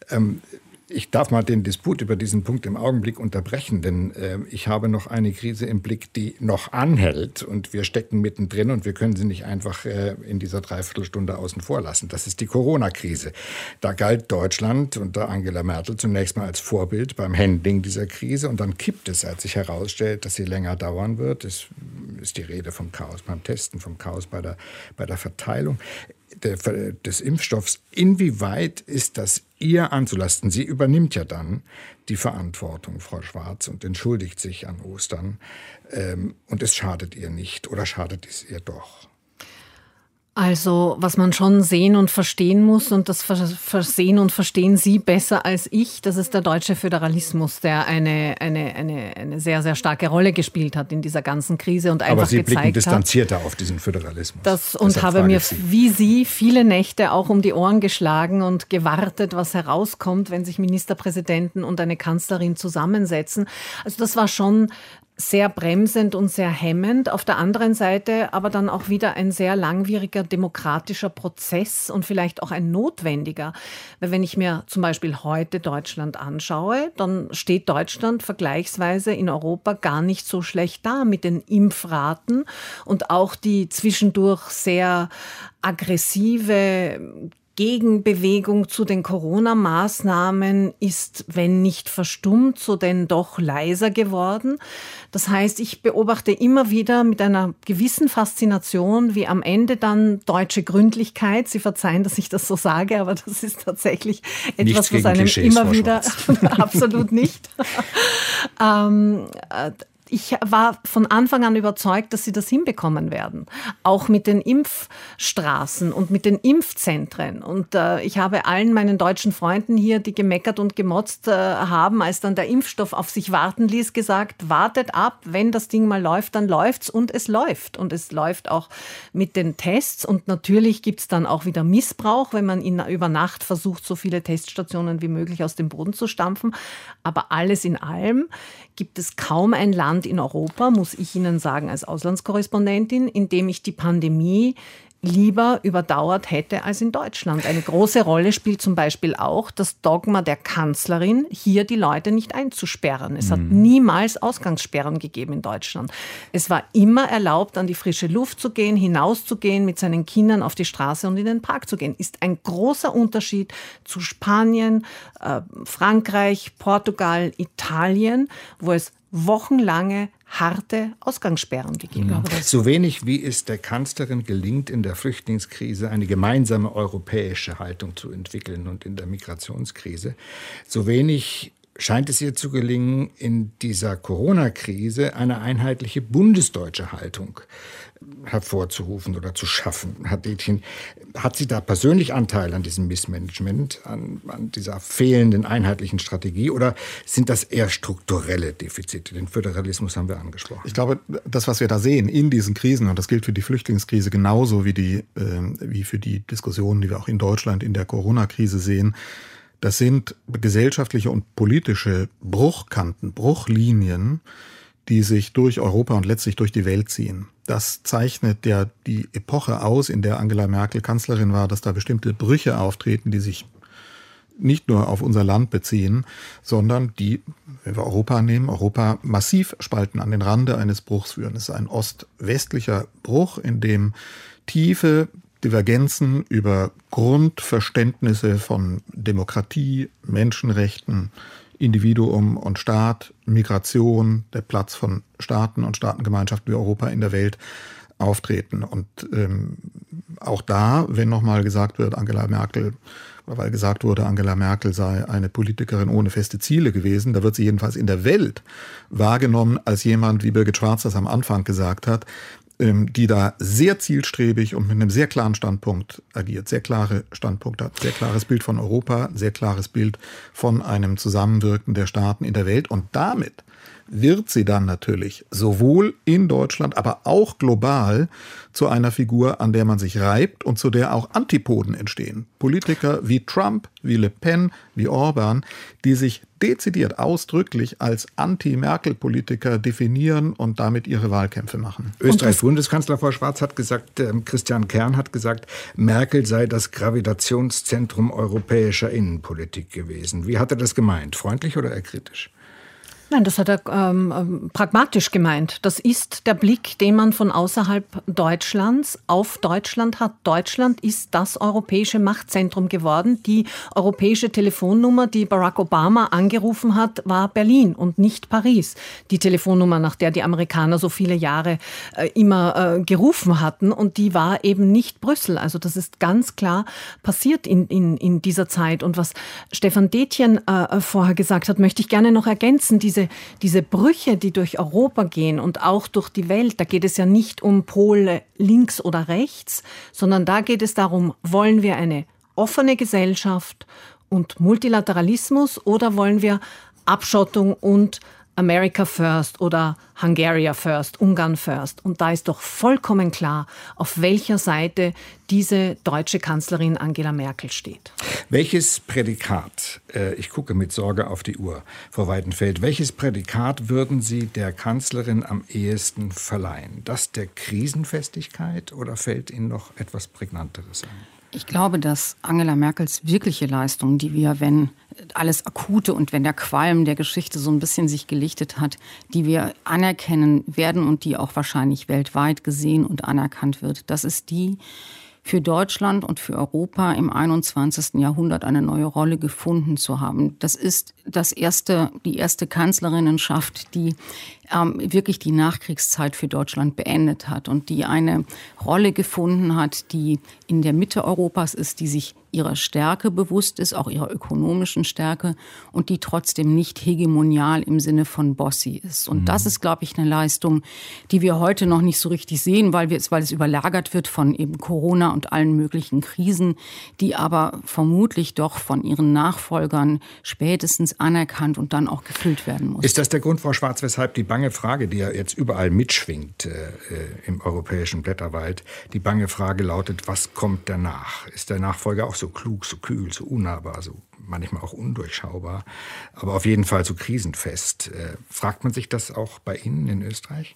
Ähm, ich darf mal den Disput über diesen Punkt im Augenblick unterbrechen, denn äh, ich habe noch eine Krise im Blick, die noch anhält und wir stecken mittendrin und wir können sie nicht einfach äh, in dieser Dreiviertelstunde außen vor lassen. Das ist die Corona-Krise. Da galt Deutschland unter Angela Merkel zunächst mal als Vorbild beim Handling dieser Krise und dann kippt es, als sich herausstellt, dass sie länger dauern wird. Es ist die Rede vom Chaos beim Testen, vom Chaos bei der, bei der Verteilung der, des Impfstoffs. Inwieweit ist das ihr anzulasten? Sie übernimmt ja dann die Verantwortung, Frau Schwarz, und entschuldigt sich an Ostern. Ähm, und es schadet ihr nicht oder schadet es ihr doch? Also, was man schon sehen und verstehen muss, und das versehen und verstehen Sie besser als ich, das ist der deutsche Föderalismus, der eine, eine, eine, eine sehr, sehr starke Rolle gespielt hat in dieser ganzen Krise und einfach Aber Sie gezeigt blicken distanzierter hat, auf diesen Föderalismus. Das, und Deshalb habe mir, Sie. wie Sie, viele Nächte auch um die Ohren geschlagen und gewartet, was herauskommt, wenn sich Ministerpräsidenten und eine Kanzlerin zusammensetzen. Also das war schon sehr bremsend und sehr hemmend. Auf der anderen Seite aber dann auch wieder ein sehr langwieriger demokratischer Prozess und vielleicht auch ein notwendiger. Weil wenn ich mir zum Beispiel heute Deutschland anschaue, dann steht Deutschland vergleichsweise in Europa gar nicht so schlecht da mit den Impfraten und auch die zwischendurch sehr aggressive Gegenbewegung zu den Corona-Maßnahmen ist, wenn nicht verstummt, so denn doch leiser geworden. Das heißt, ich beobachte immer wieder mit einer gewissen Faszination, wie am Ende dann deutsche Gründlichkeit, Sie verzeihen, dass ich das so sage, aber das ist tatsächlich etwas, was einem Klischees, immer wieder, <laughs> absolut nicht, <laughs> ähm, äh, ich war von Anfang an überzeugt, dass sie das hinbekommen werden. Auch mit den Impfstraßen und mit den Impfzentren. Und äh, ich habe allen meinen deutschen Freunden hier, die gemeckert und gemotzt äh, haben, als dann der Impfstoff auf sich warten ließ, gesagt, wartet ab, wenn das Ding mal läuft, dann läuft's und es läuft. Und es läuft auch mit den Tests. Und natürlich gibt's dann auch wieder Missbrauch, wenn man in, über Nacht versucht, so viele Teststationen wie möglich aus dem Boden zu stampfen. Aber alles in allem gibt es kaum ein Land in Europa, muss ich Ihnen sagen, als Auslandskorrespondentin, in dem ich die Pandemie lieber überdauert hätte als in Deutschland. Eine große Rolle spielt zum Beispiel auch das Dogma der Kanzlerin, hier die Leute nicht einzusperren. Es hat mhm. niemals Ausgangssperren gegeben in Deutschland. Es war immer erlaubt, an die frische Luft zu gehen, hinauszugehen, mit seinen Kindern auf die Straße und in den Park zu gehen. Ist ein großer Unterschied zu Spanien, äh, Frankreich, Portugal, Italien, wo es wochenlange harte Ausgangssperren gegeben hat. So wenig wie es der Kanzlerin gelingt, in der Flüchtlingskrise eine gemeinsame europäische Haltung zu entwickeln und in der Migrationskrise, so wenig scheint es ihr zu gelingen, in dieser Corona-Krise eine einheitliche bundesdeutsche Haltung hervorzurufen oder zu schaffen. Herr Detchen, hat sie da persönlich Anteil an diesem Missmanagement, an, an, dieser fehlenden einheitlichen Strategie oder sind das eher strukturelle Defizite? Den Föderalismus haben wir angesprochen. Ich glaube, das, was wir da sehen in diesen Krisen, und das gilt für die Flüchtlingskrise genauso wie, die, äh, wie für die Diskussionen, die wir auch in Deutschland in der Corona-Krise sehen, das sind gesellschaftliche und politische Bruchkanten, Bruchlinien, die sich durch Europa und letztlich durch die Welt ziehen. Das zeichnet ja die Epoche aus, in der Angela Merkel Kanzlerin war, dass da bestimmte Brüche auftreten, die sich nicht nur auf unser Land beziehen, sondern die, wenn wir Europa nehmen, Europa massiv spalten, an den Rande eines Bruchs führen. Es ist ein ost-westlicher Bruch, in dem tiefe Divergenzen über Grundverständnisse von Demokratie, Menschenrechten, Individuum und Staat, Migration, der Platz von Staaten und Staatengemeinschaften wie Europa in der Welt auftreten. Und ähm, auch da, wenn nochmal gesagt wird, Angela Merkel, oder weil gesagt wurde, Angela Merkel sei eine Politikerin ohne feste Ziele gewesen, da wird sie jedenfalls in der Welt wahrgenommen als jemand, wie Birgit Schwarz das am Anfang gesagt hat, die da sehr zielstrebig und mit einem sehr klaren Standpunkt agiert, sehr klare Standpunkt hat, sehr klares Bild von Europa, sehr klares Bild von einem Zusammenwirken der Staaten in der Welt und damit wird sie dann natürlich sowohl in Deutschland, aber auch global zu einer Figur, an der man sich reibt und zu der auch Antipoden entstehen. Politiker wie Trump, wie Le Pen, wie Orban, die sich dezidiert ausdrücklich als Anti-Merkel-Politiker definieren und damit ihre Wahlkämpfe machen. Österreichs Bundeskanzler Frau Schwarz hat gesagt, äh, Christian Kern hat gesagt, Merkel sei das Gravitationszentrum europäischer Innenpolitik gewesen. Wie hat er das gemeint? Freundlich oder eher kritisch? Nein, das hat er ähm, ähm, pragmatisch gemeint. Das ist der Blick, den man von außerhalb Deutschlands auf Deutschland hat. Deutschland ist das europäische Machtzentrum geworden. Die europäische Telefonnummer, die Barack Obama angerufen hat, war Berlin und nicht Paris. Die Telefonnummer, nach der die Amerikaner so viele Jahre äh, immer äh, gerufen hatten. Und die war eben nicht Brüssel. Also das ist ganz klar passiert in, in, in dieser Zeit. Und was Stefan Detjen äh, vorher gesagt hat, möchte ich gerne noch ergänzen. Diese diese, diese Brüche, die durch Europa gehen und auch durch die Welt, da geht es ja nicht um Pole links oder rechts, sondern da geht es darum, wollen wir eine offene Gesellschaft und Multilateralismus oder wollen wir Abschottung und America First oder Hungaria First, Ungarn First. Und da ist doch vollkommen klar, auf welcher Seite diese deutsche Kanzlerin Angela Merkel steht. Welches Prädikat, äh, ich gucke mit Sorge auf die Uhr, Frau Weidenfeld, welches Prädikat würden Sie der Kanzlerin am ehesten verleihen? Das der Krisenfestigkeit oder fällt Ihnen noch etwas Prägnanteres ein? Ich glaube, dass Angela Merkels wirkliche Leistung, die wir, wenn alles Akute und wenn der Qualm der Geschichte so ein bisschen sich gelichtet hat, die wir anerkennen werden und die auch wahrscheinlich weltweit gesehen und anerkannt wird, das ist die, für Deutschland und für Europa im 21. Jahrhundert eine neue Rolle gefunden zu haben. Das ist das erste, die erste Kanzlerinnenschaft, die ähm, wirklich die Nachkriegszeit für Deutschland beendet hat und die eine Rolle gefunden hat, die in der Mitte Europas ist, die sich ihrer Stärke bewusst ist, auch ihrer ökonomischen Stärke und die trotzdem nicht hegemonial im Sinne von Bossy ist. Und mhm. das ist, glaube ich, eine Leistung, die wir heute noch nicht so richtig sehen, weil, wir, es, weil es überlagert wird von eben Corona und allen möglichen Krisen, die aber vermutlich doch von ihren Nachfolgern spätestens anerkannt und dann auch gefüllt werden muss. Ist das der Grund, Frau Schwarz, weshalb die bange Frage, die ja jetzt überall mitschwingt äh, äh, im europäischen Blätterwald, die bange Frage lautet, was kommt danach? Ist der Nachfolger auch so klug, so kühl, so unnahbar, so manchmal auch undurchschaubar, aber auf jeden Fall so krisenfest? Äh, fragt man sich das auch bei Ihnen in Österreich?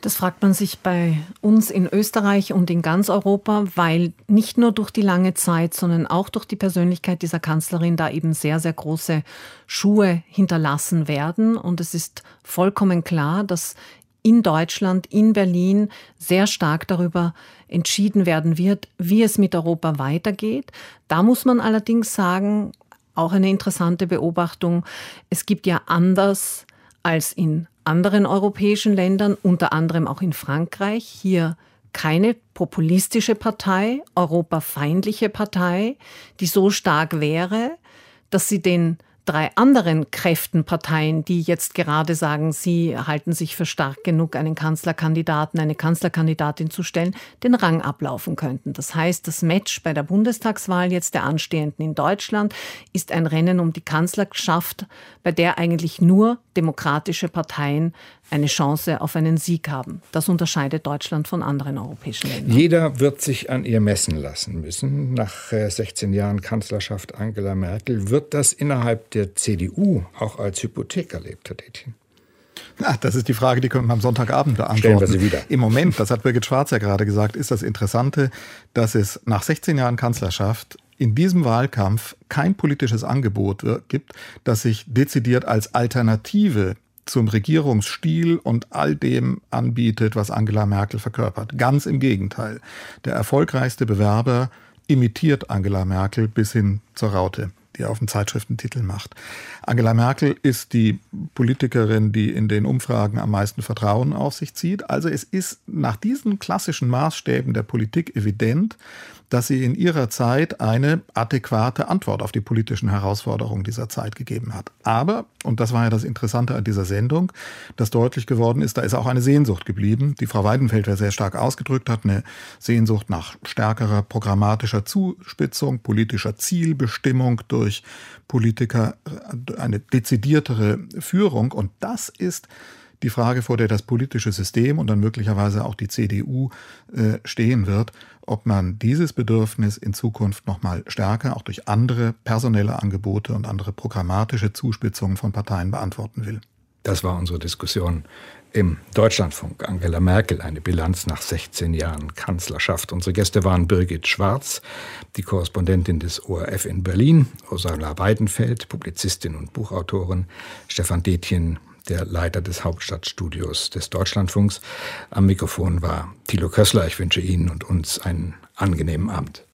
Das fragt man sich bei uns in Österreich und in ganz Europa, weil nicht nur durch die lange Zeit, sondern auch durch die Persönlichkeit dieser Kanzlerin da eben sehr, sehr große Schuhe hinterlassen werden. Und es ist vollkommen klar, dass in Deutschland, in Berlin sehr stark darüber entschieden werden wird, wie es mit Europa weitergeht. Da muss man allerdings sagen, auch eine interessante Beobachtung, es gibt ja anders als in anderen europäischen Ländern, unter anderem auch in Frankreich, hier keine populistische Partei, europafeindliche Partei, die so stark wäre, dass sie den drei anderen Kräftenparteien, die jetzt gerade sagen, sie halten sich für stark genug, einen Kanzlerkandidaten, eine Kanzlerkandidatin zu stellen, den Rang ablaufen könnten. Das heißt, das Match bei der Bundestagswahl jetzt der anstehenden in Deutschland ist ein Rennen um die Kanzlerschaft, bei der eigentlich nur demokratische Parteien eine Chance auf einen Sieg haben. Das unterscheidet Deutschland von anderen europäischen Ländern. Jeder wird sich an ihr messen lassen müssen. Nach 16 äh, Jahren Kanzlerschaft Angela Merkel wird das innerhalb der CDU auch als Hypothek erlebt, Herr Detjen. Ach, das ist die Frage, die können wir am Sonntagabend beantworten. Stellen wir sie wieder. Im Moment, das hat Birgit Schwarz ja gerade gesagt, ist das Interessante, dass es nach 16 Jahren Kanzlerschaft in diesem Wahlkampf kein politisches Angebot gibt, das sich dezidiert als Alternative zum Regierungsstil und all dem anbietet, was Angela Merkel verkörpert. Ganz im Gegenteil. Der erfolgreichste Bewerber imitiert Angela Merkel bis hin zur Raute die er auf dem Zeitschriftentitel macht. Angela Merkel ist die Politikerin, die in den Umfragen am meisten Vertrauen auf sich zieht. Also es ist nach diesen klassischen Maßstäben der Politik evident, dass sie in ihrer Zeit eine adäquate Antwort auf die politischen Herausforderungen dieser Zeit gegeben hat. Aber, und das war ja das Interessante an dieser Sendung, dass deutlich geworden ist, da ist auch eine Sehnsucht geblieben, die Frau Weidenfeld ja sehr stark ausgedrückt hat, eine Sehnsucht nach stärkerer programmatischer Zuspitzung, politischer Zielbestimmung durch Politiker, eine dezidiertere Führung. Und das ist die Frage, vor der das politische System und dann möglicherweise auch die CDU äh, stehen wird, ob man dieses Bedürfnis in Zukunft noch mal stärker auch durch andere personelle Angebote und andere programmatische Zuspitzungen von Parteien beantworten will. Das war unsere Diskussion im Deutschlandfunk. Angela Merkel, eine Bilanz nach 16 Jahren Kanzlerschaft. Unsere Gäste waren Birgit Schwarz, die Korrespondentin des ORF in Berlin, Ursula Weidenfeld, Publizistin und Buchautorin, Stefan Detjen, der Leiter des Hauptstadtstudios des Deutschlandfunks. Am Mikrofon war Thilo Kössler. Ich wünsche Ihnen und uns einen angenehmen Abend.